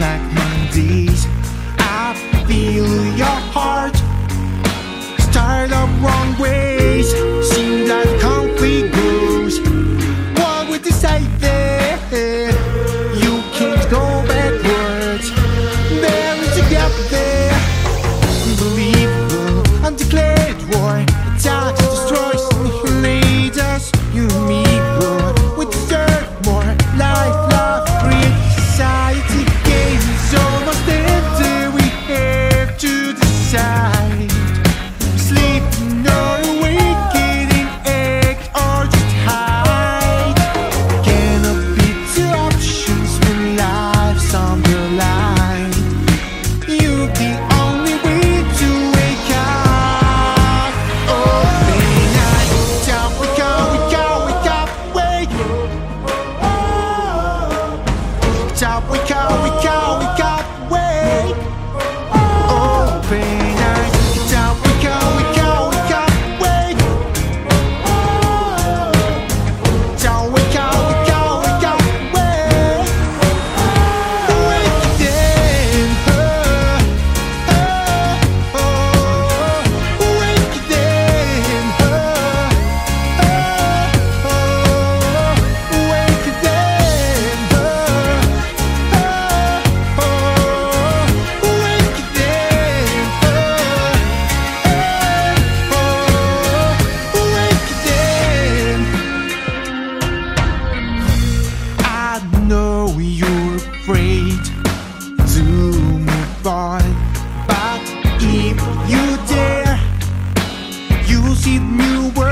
like Mondays. I feel your heart start up wrong ways. See the new world.